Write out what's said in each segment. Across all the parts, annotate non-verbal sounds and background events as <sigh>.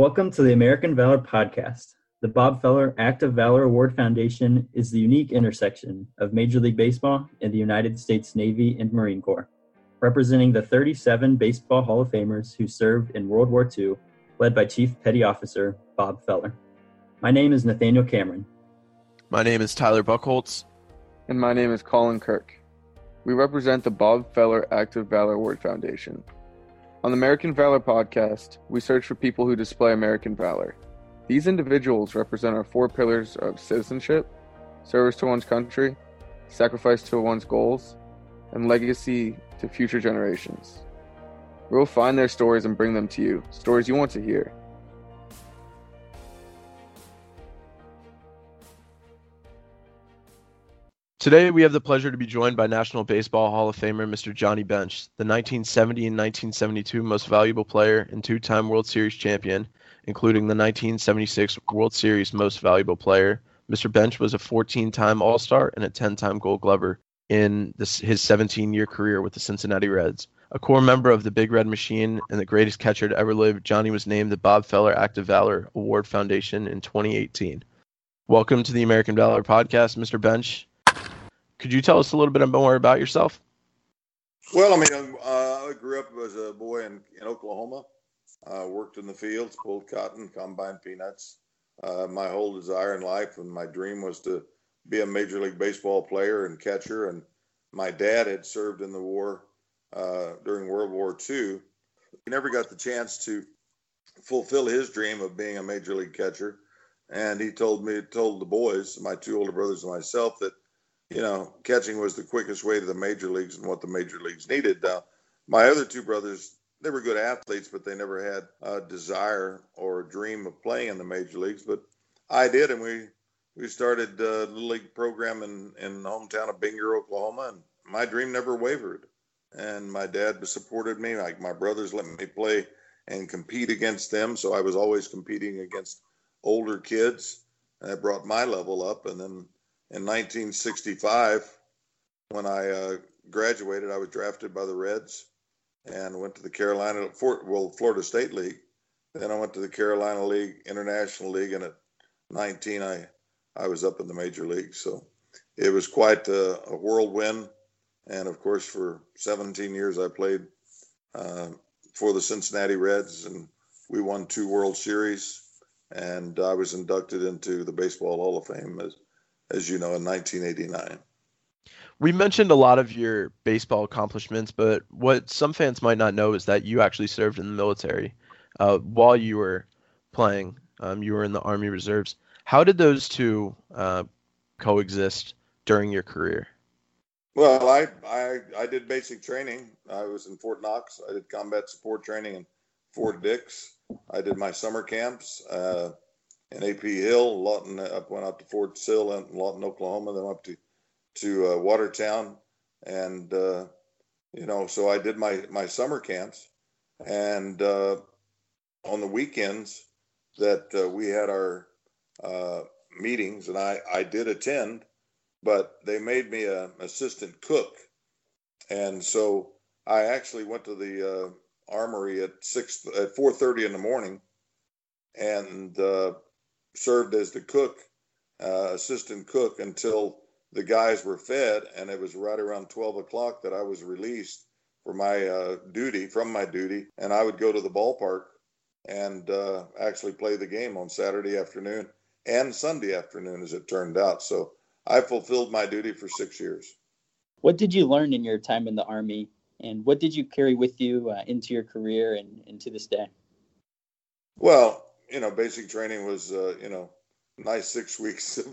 Welcome to the American Valor Podcast. The Bob Feller Act of Valor Award Foundation is the unique intersection of Major League Baseball and the United States Navy and Marine Corps, representing the 37 Baseball Hall of Famers who served in World War II, led by Chief Petty Officer Bob Feller. My name is Nathaniel Cameron. My name is Tyler Buckholtz. And my name is Colin Kirk. We represent the Bob Feller Act of Valor Award Foundation. On the American Valor podcast, we search for people who display American valor. These individuals represent our four pillars of citizenship, service to one's country, sacrifice to one's goals, and legacy to future generations. We'll find their stories and bring them to you, stories you want to hear. Today, we have the pleasure to be joined by National Baseball Hall of Famer Mr. Johnny Bench, the 1970 and 1972 most valuable player and two time World Series champion, including the 1976 World Series most valuable player. Mr. Bench was a 14 time All Star and a 10 time Gold Glover in this, his 17 year career with the Cincinnati Reds. A core member of the Big Red Machine and the greatest catcher to ever live, Johnny was named the Bob Feller Act of Valor Award Foundation in 2018. Welcome to the American Valor Podcast, Mr. Bench. Could you tell us a little bit more about yourself? Well, I mean, uh, I grew up as a boy in, in Oklahoma. Uh, worked in the fields, pulled cotton, combined peanuts. Uh, my whole desire in life and my dream was to be a major league baseball player and catcher. And my dad had served in the war uh, during World War II. He never got the chance to fulfill his dream of being a major league catcher. And he told me, told the boys, my two older brothers and myself, that you know, catching was the quickest way to the major leagues and what the major leagues needed. Uh, my other two brothers, they were good athletes, but they never had a desire or a dream of playing in the major leagues. But I did, and we we started a little league program in in the hometown of Binger, Oklahoma, and my dream never wavered. And my dad supported me. Like my brothers let me play and compete against them, so I was always competing against older kids. And that brought my level up, and then in 1965, when I uh, graduated, I was drafted by the Reds and went to the Carolina, Fort, well, Florida State League. Then I went to the Carolina League, International League, and at 19, I I was up in the major league. So it was quite a, a whirlwind. And of course, for 17 years, I played uh, for the Cincinnati Reds, and we won two World Series. And I was inducted into the Baseball Hall of Fame as as you know, in 1989. We mentioned a lot of your baseball accomplishments, but what some fans might not know is that you actually served in the military uh, while you were playing. Um, you were in the Army Reserves. How did those two uh, coexist during your career? Well, I, I I did basic training. I was in Fort Knox. I did combat support training in Fort Dix. I did my summer camps. Uh, and AP Hill, Lawton up went up to Fort Sill in Lawton, Oklahoma, then up to to uh, Watertown, and uh, you know, so I did my my summer camps, and uh, on the weekends that uh, we had our uh, meetings, and I I did attend, but they made me an assistant cook, and so I actually went to the uh, armory at six at four thirty in the morning, and served as the cook, uh, assistant cook, until the guys were fed, and it was right around 12 o'clock that I was released for my uh, duty from my duty, and I would go to the ballpark and uh, actually play the game on Saturday afternoon and Sunday afternoon, as it turned out. So I fulfilled my duty for six years. What did you learn in your time in the Army, and what did you carry with you uh, into your career and, and to this day? Well, you know, basic training was, uh, you know, nice six <laughs> weeks of,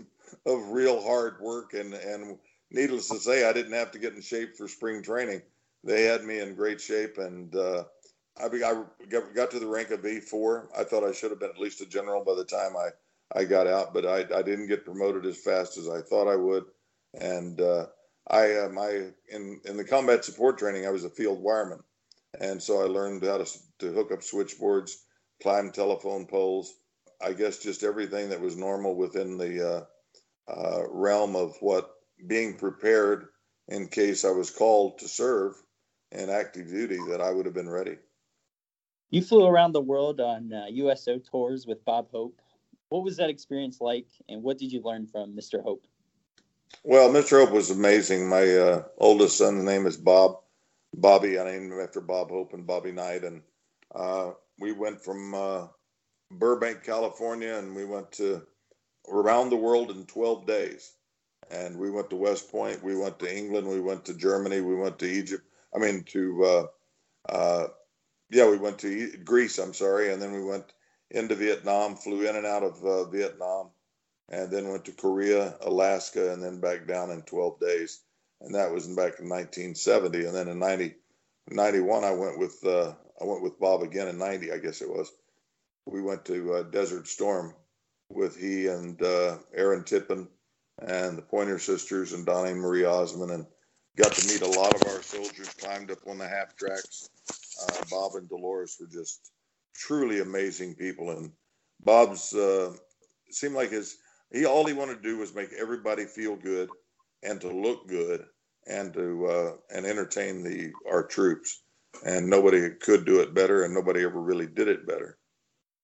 of real hard work. And, and needless to say, I didn't have to get in shape for spring training. They had me in great shape. And uh, I, I got, to the rank of A4. I thought I should have been at least a general by the time I, I got out, but I, I didn't get promoted as fast as I thought I would. And uh, I, uh, my, in, in the combat support training, I was a field wireman. And so I learned how to, to hook up switchboards climb telephone poles. I guess just everything that was normal within the uh, uh, realm of what being prepared in case I was called to serve in active duty that I would have been ready. You flew around the world on uh, USO tours with Bob Hope. What was that experience like, and what did you learn from Mr. Hope? Well, Mr. Hope was amazing. My uh, oldest son's name is Bob. Bobby, I named him after Bob Hope and Bobby Knight. And uh, we went from uh, Burbank, California, and we went to around the world in 12 days. And we went to West Point, we went to England, we went to Germany, we went to Egypt. I mean, to uh, uh, yeah, we went to Greece. I'm sorry, and then we went into Vietnam, flew in and out of uh, Vietnam, and then went to Korea, Alaska, and then back down in 12 days. And that was back in 1970. And then in 90, 91, I went with uh, I went with Bob again in 90, I guess it was. We went to uh, Desert Storm with he and uh, Aaron Tippin and the Pointer Sisters and Donny Marie Osmond and got to meet a lot of our soldiers, climbed up on the half tracks. Uh, Bob and Dolores were just truly amazing people. And Bob's uh, seemed like his he all he wanted to do was make everybody feel good and to look good and to uh, and entertain the our troops. And nobody could do it better, and nobody ever really did it better.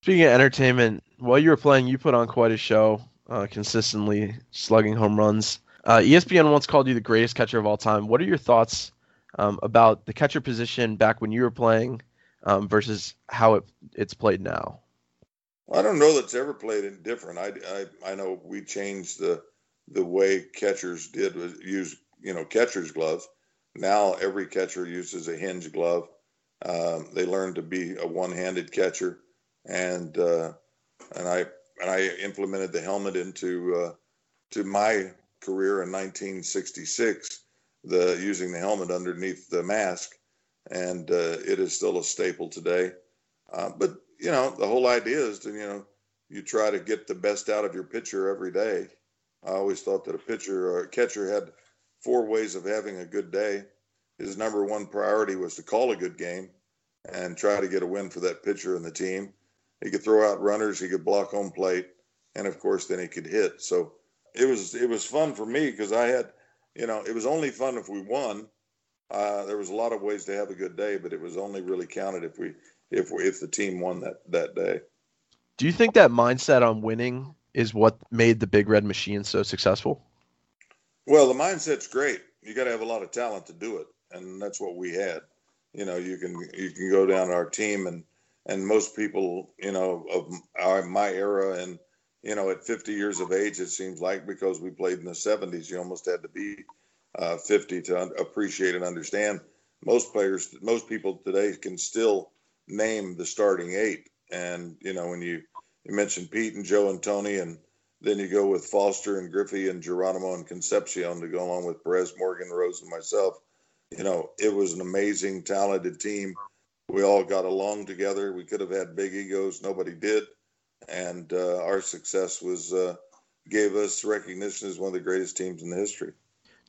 Speaking of entertainment, while you were playing, you put on quite a show, uh, consistently slugging home runs. Uh, ESPN once called you the greatest catcher of all time. What are your thoughts um, about the catcher position back when you were playing um, versus how it, it's played now? I don't know that's ever played any different. I, I, I know we changed the the way catchers did was use you know catcher's gloves. Now every catcher uses a hinge glove. Um, they learn to be a one-handed catcher, and uh, and I and I implemented the helmet into uh, to my career in 1966. The using the helmet underneath the mask, and uh, it is still a staple today. Uh, but you know, the whole idea is to you know you try to get the best out of your pitcher every day. I always thought that a pitcher or a catcher had four ways of having a good day. His number one priority was to call a good game and try to get a win for that pitcher and the team. He could throw out runners, he could block home plate, and of course then he could hit. So it was it was fun for me because I had, you know, it was only fun if we won. Uh, there was a lot of ways to have a good day, but it was only really counted if we if we, if the team won that that day. Do you think that mindset on winning is what made the Big Red Machine so successful? Well, the mindset's great. You got to have a lot of talent to do it, and that's what we had. You know, you can you can go down our team and and most people, you know, of our my era and you know, at 50 years of age, it seems like because we played in the 70s, you almost had to be uh, 50 to un- appreciate and understand. Most players, most people today can still name the starting eight. And, you know, when you, you mentioned Pete and Joe and Tony, and then you go with Foster and Griffey and Geronimo and Concepcion to go along with Perez, Morgan, Rose, and myself, you know, it was an amazing, talented team. We all got along together. We could have had big egos. Nobody did and uh, our success was uh, gave us recognition as one of the greatest teams in the history.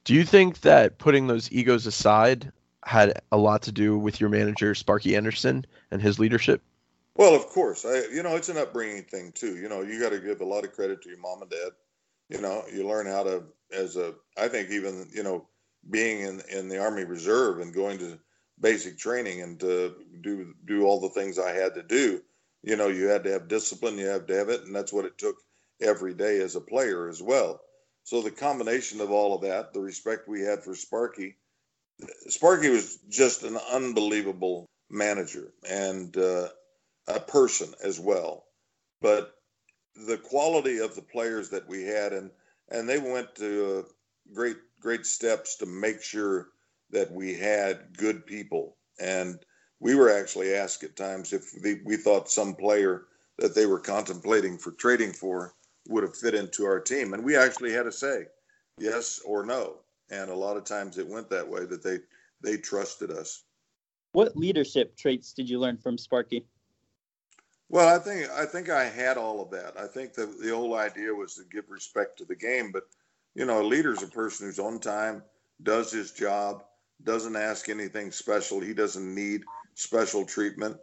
Do you think that putting those egos aside had a lot to do with your manager Sparky Anderson and his leadership? Well, of course. I you know, it's an upbringing thing too. You know, you got to give a lot of credit to your mom and dad. You know, you learn how to as a I think even, you know, being in in the Army Reserve and going to basic training and to do do all the things I had to do you know, you had to have discipline, you have to have it, and that's what it took every day as a player as well. So the combination of all of that, the respect we had for Sparky, Sparky was just an unbelievable manager and uh, a person as well. But the quality of the players that we had, and and they went to uh, great great steps to make sure that we had good people and we were actually asked at times if we thought some player that they were contemplating for trading for would have fit into our team, and we actually had to say yes or no. And a lot of times it went that way that they they trusted us. What leadership traits did you learn from Sparky? Well, I think I think I had all of that. I think the the whole idea was to give respect to the game, but you know, a leader's a person who's on time, does his job, doesn't ask anything special. He doesn't need special treatment.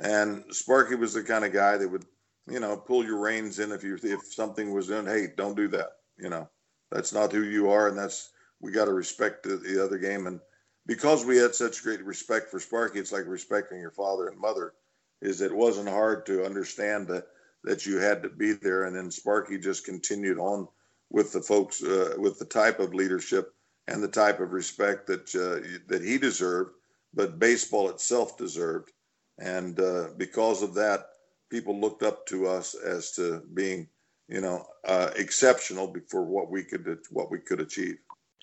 And Sparky was the kind of guy that would, you know, pull your reins in if you if something was done. Hey, don't do that. You know, that's not who you are, and that's we got to respect the, the other game. And because we had such great respect for Sparky, it's like respecting your father and mother. Is it wasn't hard to understand that that you had to be there. And then Sparky just continued on with the folks uh, with the type of leadership and the type of respect that uh, that he deserved, but baseball itself deserved. And uh, because of that, people looked up to us as to being, you know, uh, exceptional for what we could what we could achieve.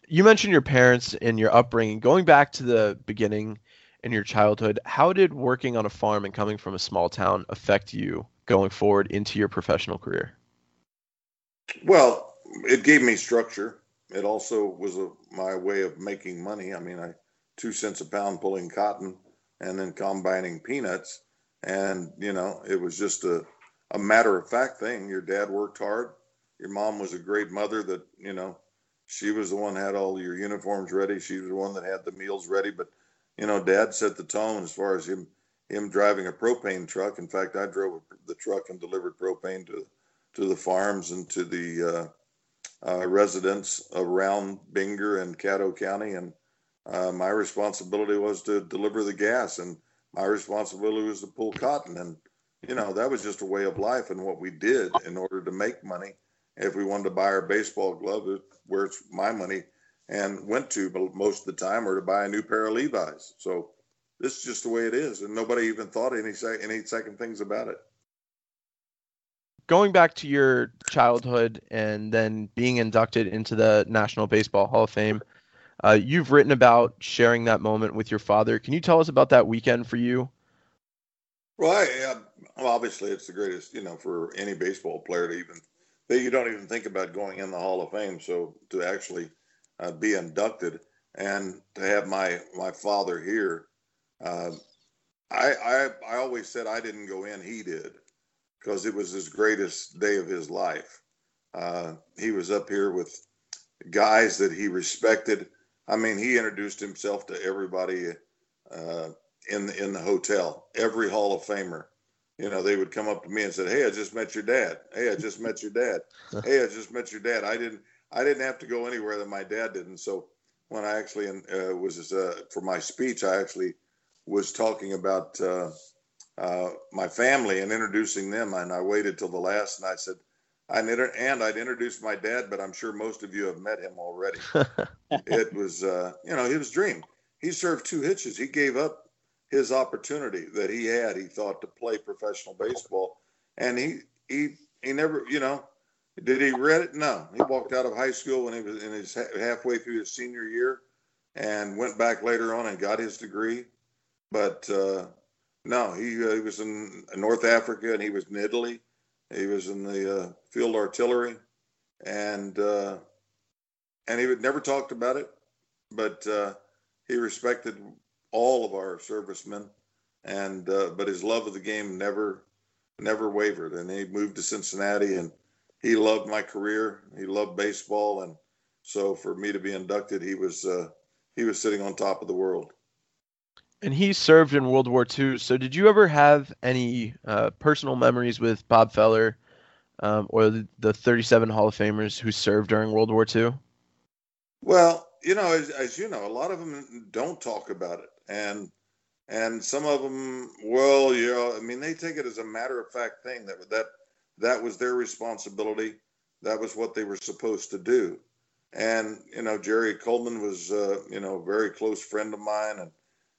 You mentioned your parents and your upbringing. Going back to the beginning in your childhood, how did working on a farm and coming from a small town affect you going forward into your professional career? Well, it gave me structure. It also was a, my way of making money. I mean, I two cents a pound pulling cotton and then combining peanuts, and you know, it was just a a matter of fact thing. Your dad worked hard. Your mom was a great mother. That you know, she was the one that had all your uniforms ready. She was the one that had the meals ready. But you know, dad set the tone as far as him him driving a propane truck. In fact, I drove the truck and delivered propane to to the farms and to the uh, uh, residents around Binger and Caddo County. And uh, my responsibility was to deliver the gas, and my responsibility was to pull cotton. And you know that was just a way of life and what we did in order to make money. If we wanted to buy our baseball glove, where it's my money and went to most of the time, or to buy a new pair of Levi's. So this is just the way it is, and nobody even thought any any second things about it. Going back to your childhood and then being inducted into the National Baseball Hall of Fame, uh, you've written about sharing that moment with your father. Can you tell us about that weekend for you? Well, I, uh, well, obviously, it's the greatest, you know, for any baseball player to even that you don't even think about going in the Hall of Fame. So to actually uh, be inducted and to have my my father here uh, I, I I always said I didn't go in, he did, because it was his greatest day of his life. Uh, he was up here with guys that he respected. I mean, he introduced himself to everybody uh, in the, in the hotel. Every Hall of Famer, you know, they would come up to me and said, "Hey, I just met your dad. Hey, I just met your dad. <laughs> Hey, I just met your dad." I didn't I didn't have to go anywhere that my dad didn't. So when I actually uh, was uh, for my speech, I actually was talking about uh, uh, my family and introducing them, and I waited till the last, and I said, I and I'd introduced my dad, but I'm sure most of you have met him already. <laughs> it was, uh, you know, his dream. He served two hitches. He gave up his opportunity that he had. He thought to play professional baseball, and he he he never, you know, did he read it? No. He walked out of high school when he was in his halfway through his senior year, and went back later on and got his degree but uh, no, he, uh, he was in North Africa and he was in Italy. He was in the uh, field artillery, and uh, and he would never talked about it, but uh, he respected all of our servicemen, and uh, but his love of the game never never wavered. And he moved to Cincinnati, and he loved my career. He loved baseball, and so for me to be inducted, he was he was sitting on top of the world. And he served in World War II. So, did you ever have any uh, personal memories with Bob Feller um, or the, the 37 Hall of Famers who served during World War II? Well, you know, as, as, you know, a lot of them don't talk about it, and and some of them, well, you know, I mean, they take it as a matter of fact thing that that that was their responsibility. That was what they were supposed to do. And you know, Jerry Coleman was, uh, you know, a very close friend of mine, and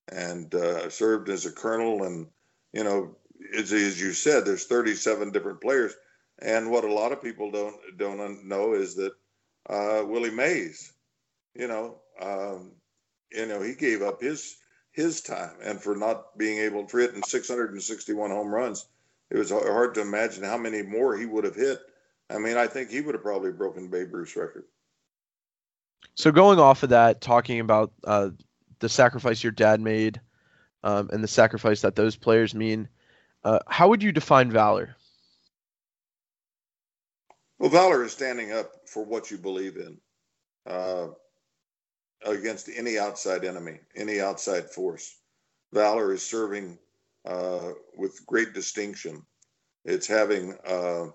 and uh, served as a colonel. And you know, as, as you said, there's 37 different players. And what a lot of people don't don't know is that uh, Willie Mays, you know, um, you know, he gave up his his time, and for not being able to hit in 661 home runs, it was hard to imagine how many more he would have hit. I mean, I think he would have probably broken Babe Ruth's record. So going off of that, talking about uh, the sacrifice your dad made um, and the sacrifice that those players mean. Uh, how would you define valor? Well, valor is standing up for what you believe in uh, against any outside enemy, any outside force. Valor is serving uh, with great distinction. It's having uh,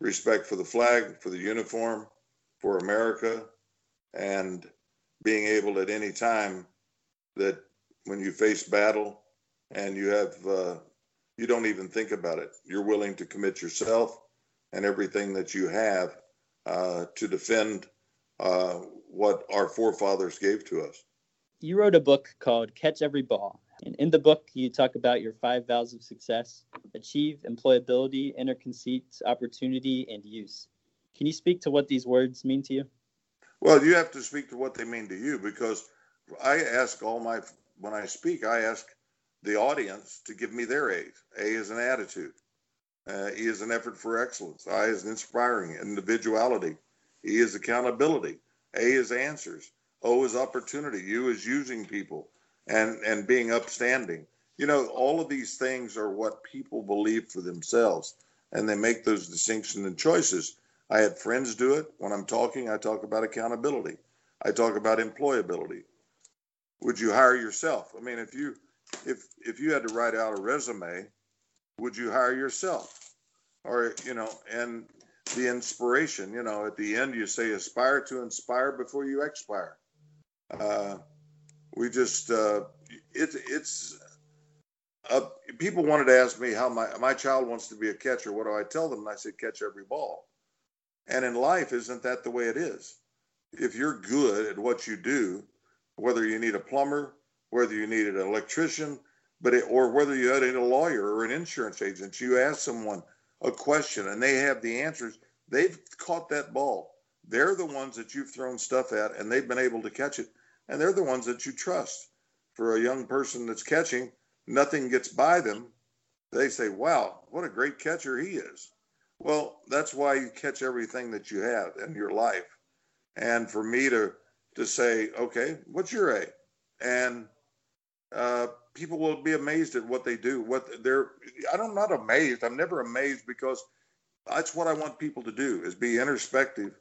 respect for the flag, for the uniform, for America, and being able at any time that when you face battle and you have uh, you don't even think about it. You're willing to commit yourself and everything that you have uh, to defend uh, what our forefathers gave to us. You wrote a book called Catch Every Ball. And in the book, you talk about your five vows of success achieve, employability, inner conceit, opportunity, and use. Can you speak to what these words mean to you? Well, you have to speak to what they mean to you because I ask all my, when I speak, I ask the audience to give me their A's. A is an attitude. Uh, e is an effort for excellence. I is inspiring individuality. E is accountability. A is answers. O is opportunity. U is using people and, and being upstanding. You know, all of these things are what people believe for themselves, and they make those distinctions and choices. I had friends do it. When I'm talking, I talk about accountability. I talk about employability. Would you hire yourself? I mean, if you if if you had to write out a resume, would you hire yourself? Or you know, and the inspiration, you know, at the end you say aspire to inspire before you expire. Uh, we just uh, it, it's uh, people wanted to ask me how my my child wants to be a catcher. What do I tell them? And I said catch every ball. And in life, isn't that the way it is? If you're good at what you do, whether you need a plumber, whether you need an electrician, but it, or whether you need a lawyer or an insurance agent, you ask someone a question and they have the answers. They've caught that ball. They're the ones that you've thrown stuff at and they've been able to catch it. And they're the ones that you trust. For a young person that's catching, nothing gets by them. They say, wow, what a great catcher he is. Well, that's why you catch everything that you have in your life. And for me to to say, okay, what's your A? And uh, people will be amazed at what they do. What they're, I'm not amazed. I'm never amazed because that's what I want people to do is be introspective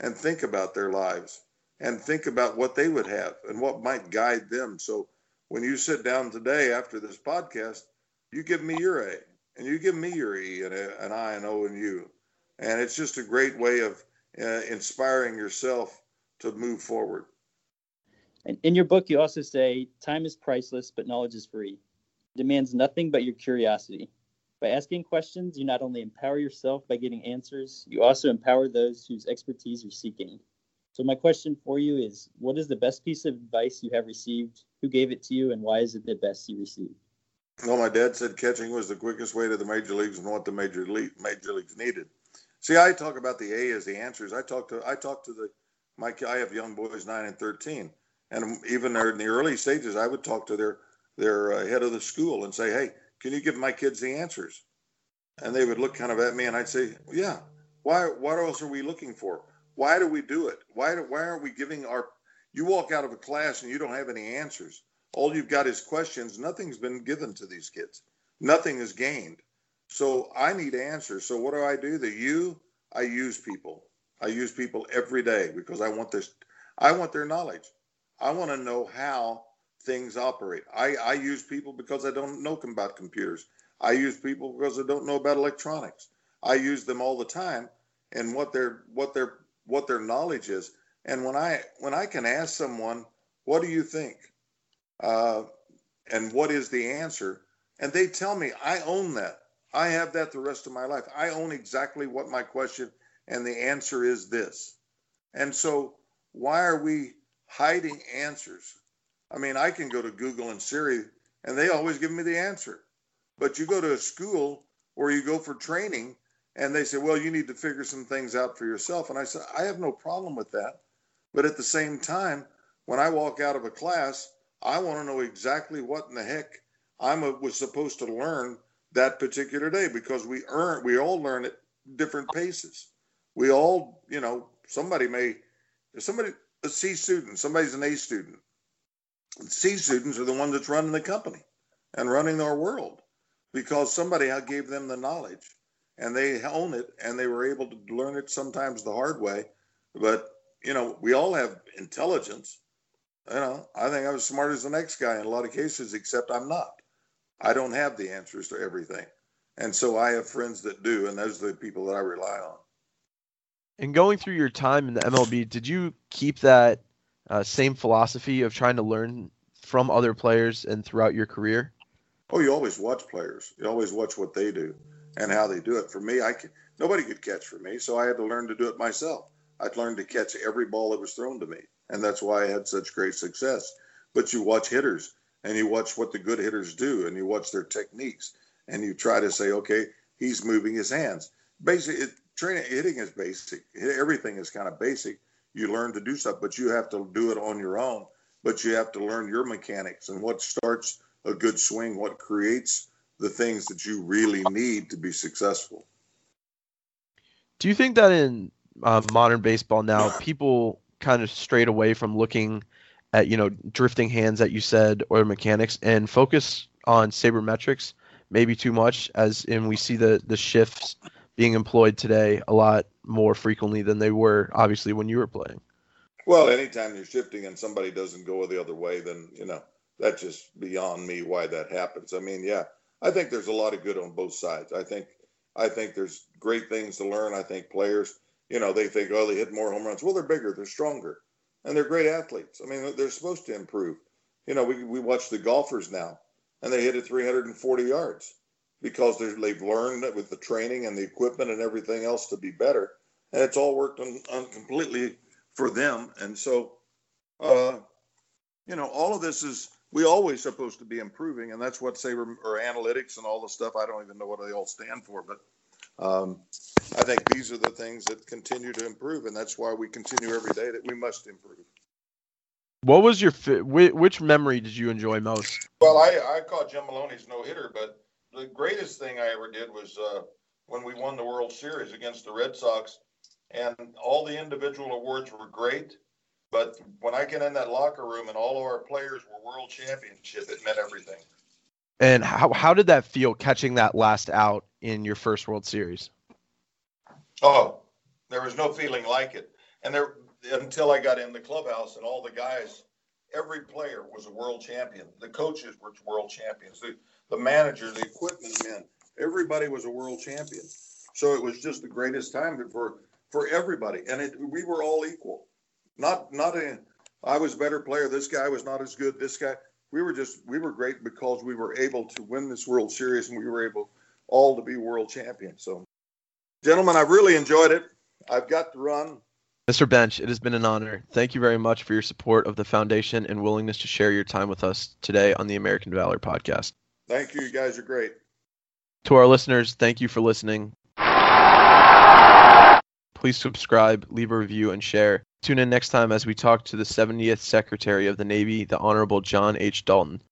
and think about their lives and think about what they would have and what might guide them. So when you sit down today after this podcast, you give me your A and you give me your E and an I and O and U. And it's just a great way of uh, inspiring yourself to move forward. And in your book, you also say time is priceless, but knowledge is free. It demands nothing but your curiosity. By asking questions, you not only empower yourself by getting answers, you also empower those whose expertise you're seeking. So, my question for you is what is the best piece of advice you have received? Who gave it to you, and why is it the best you received? Well, my dad said catching was the quickest way to the major leagues and what the major league, major leagues needed. See, I talk about the A as the answers. I talk to I talk to the my I have young boys nine and thirteen, and even in the early stages, I would talk to their their uh, head of the school and say, "Hey, can you give my kids the answers?" And they would look kind of at me, and I'd say, "Yeah. Why? What else are we looking for? Why do we do it? Why? Do, why aren't we giving our? You walk out of a class and you don't have any answers. All you've got is questions. Nothing's been given to these kids. Nothing is gained. So I need answers. So what do I do? The you, I use people. I use people every day because I want this. I want their knowledge. I want to know how things operate. I, I use people because I don't know about computers. I use people because I don't know about electronics. I use them all the time and what their what their what their knowledge is. And when I when I can ask someone, what do you think? Uh, and what is the answer? And they tell me, I own that. I have that the rest of my life. I own exactly what my question and the answer is this. And so why are we hiding answers. I mean, I can go to Google and Siri and they always give me the answer. But you go to a school or you go for training and they say, well, you need to figure some things out for yourself. And I said, I have no problem with that. But at the same time, when I walk out of a class, I want to know exactly what in the heck I was supposed to learn that particular day because we earn, we all learn at different paces. We all, you know, somebody may, somebody, a C student, somebody's an A student. C students are the ones that's running the company and running our world because somebody gave them the knowledge and they own it and they were able to learn it sometimes the hard way. But, you know, we all have intelligence. You know, I think I'm as smart as the next guy in a lot of cases, except I'm not. I don't have the answers to everything. And so I have friends that do, and those are the people that I rely on. And going through your time in the MLB, did you keep that uh, same philosophy of trying to learn from other players and throughout your career? Oh, you always watch players. You always watch what they do and how they do it. For me, I can, nobody could catch for me, so I had to learn to do it myself. I'd learned to catch every ball that was thrown to me, and that's why I had such great success. But you watch hitters, and you watch what the good hitters do, and you watch their techniques, and you try to say, okay, he's moving his hands. Basically, it, training hitting is basic. Everything is kind of basic. You learn to do stuff, but you have to do it on your own. But you have to learn your mechanics and what starts a good swing, what creates the things that you really need to be successful. Do you think that in uh, modern baseball now, people kind of strayed away from looking at you know drifting hands that you said or mechanics and focus on sabermetrics maybe too much as in we see the the shifts being employed today a lot more frequently than they were obviously when you were playing. Well, anytime you're shifting and somebody doesn't go the other way, then you know that's just beyond me why that happens. I mean, yeah, I think there's a lot of good on both sides. I think I think there's great things to learn. I think players, you know, they think, oh, they hit more home runs. Well, they're bigger, they're stronger, and they're great athletes. I mean, they're supposed to improve. You know, we we watch the golfers now, and they hit it 340 yards because they've learned with the training and the equipment and everything else to be better, and it's all worked on, on completely for them. And so, uh, you know, all of this is we always supposed to be improving, and that's what saber or analytics and all the stuff. I don't even know what they all stand for, but um, I think these are the things that continue to improve, and that's why we continue every day that we must improve. What was your which memory did you enjoy most? Well, I, I caught Jim Maloney's no hitter, but the greatest thing I ever did was uh, when we won the World Series against the Red Sox, and all the individual awards were great but when I get in that locker room and all of our players were world championship, it meant everything. And how how did that feel catching that last out in your first World Series? Oh, there was no feeling like it. And there until I got in the clubhouse and all the guys, every player was a world champion. The coaches were world champions. The the manager, the equipment men, everybody was a world champion. So it was just the greatest time for for everybody, and it, we were all equal. Not not a I was a better player. This guy was not as good. This guy we were just we were great because we were able to win this World Series and we were able all to be world champions. So gentlemen, I've really enjoyed it. I've got to run. Mr. Bench, it has been an honor. Thank you very much for your support of the foundation and willingness to share your time with us today on the American Valor podcast. Thank you. You guys are great. To our listeners, thank you for listening. Please subscribe, leave a review, and share. Tune in next time as we talk to the 70th Secretary of the Navy, the Honorable John H. Dalton.